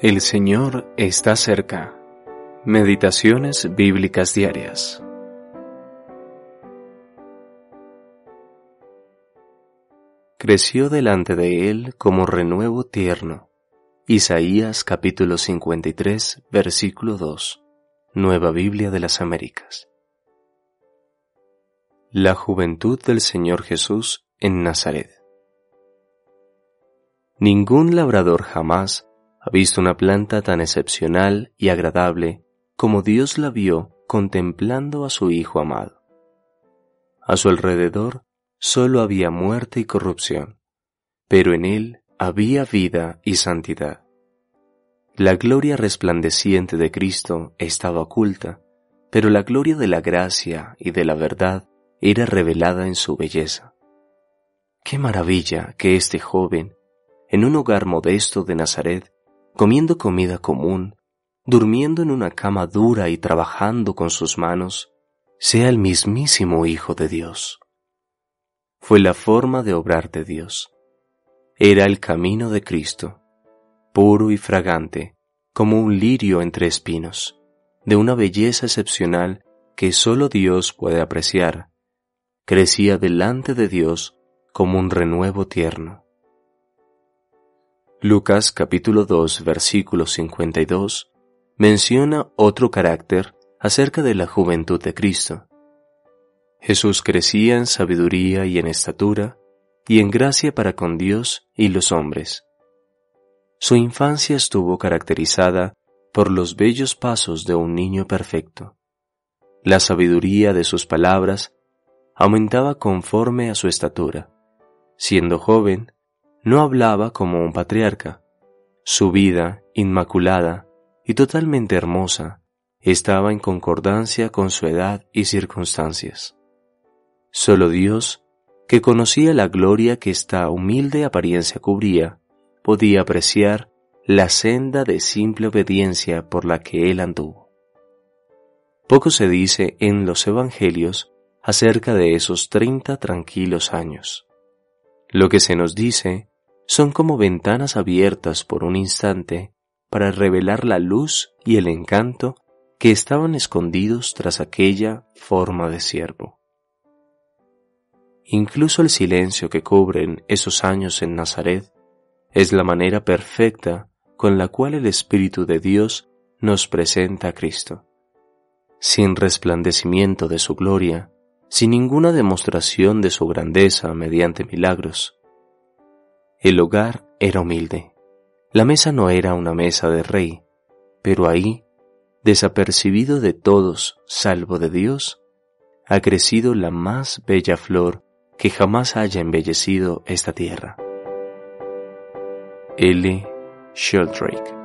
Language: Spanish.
El Señor está cerca. Meditaciones bíblicas diarias. Creció delante de él como renuevo tierno. Isaías capítulo 53 versículo 2. Nueva Biblia de las Américas. La juventud del Señor Jesús en Nazaret. Ningún labrador jamás ha visto una planta tan excepcional y agradable como Dios la vio contemplando a su Hijo amado. A su alrededor solo había muerte y corrupción, pero en él había vida y santidad. La gloria resplandeciente de Cristo estaba oculta, pero la gloria de la gracia y de la verdad era revelada en su belleza. Qué maravilla que este joven, en un hogar modesto de Nazaret, comiendo comida común, durmiendo en una cama dura y trabajando con sus manos, sea el mismísimo Hijo de Dios. Fue la forma de obrar de Dios. Era el camino de Cristo, puro y fragante, como un lirio entre espinos, de una belleza excepcional que sólo Dios puede apreciar. Crecía delante de Dios como un renuevo tierno. Lucas capítulo 2 versículo 52 menciona otro carácter acerca de la juventud de Cristo. Jesús crecía en sabiduría y en estatura y en gracia para con Dios y los hombres. Su infancia estuvo caracterizada por los bellos pasos de un niño perfecto. La sabiduría de sus palabras aumentaba conforme a su estatura. Siendo joven, no hablaba como un patriarca. Su vida, inmaculada y totalmente hermosa, estaba en concordancia con su edad y circunstancias. Solo Dios, que conocía la gloria que esta humilde apariencia cubría, podía apreciar la senda de simple obediencia por la que él anduvo. Poco se dice en los Evangelios acerca de esos treinta tranquilos años. Lo que se nos dice son como ventanas abiertas por un instante para revelar la luz y el encanto que estaban escondidos tras aquella forma de siervo. Incluso el silencio que cubren esos años en Nazaret es la manera perfecta con la cual el Espíritu de Dios nos presenta a Cristo. Sin resplandecimiento de su gloria, sin ninguna demostración de su grandeza mediante milagros, el hogar era humilde. La mesa no era una mesa de rey, pero ahí, desapercibido de todos salvo de Dios, ha crecido la más bella flor que jamás haya embellecido esta tierra. L. Sheldrake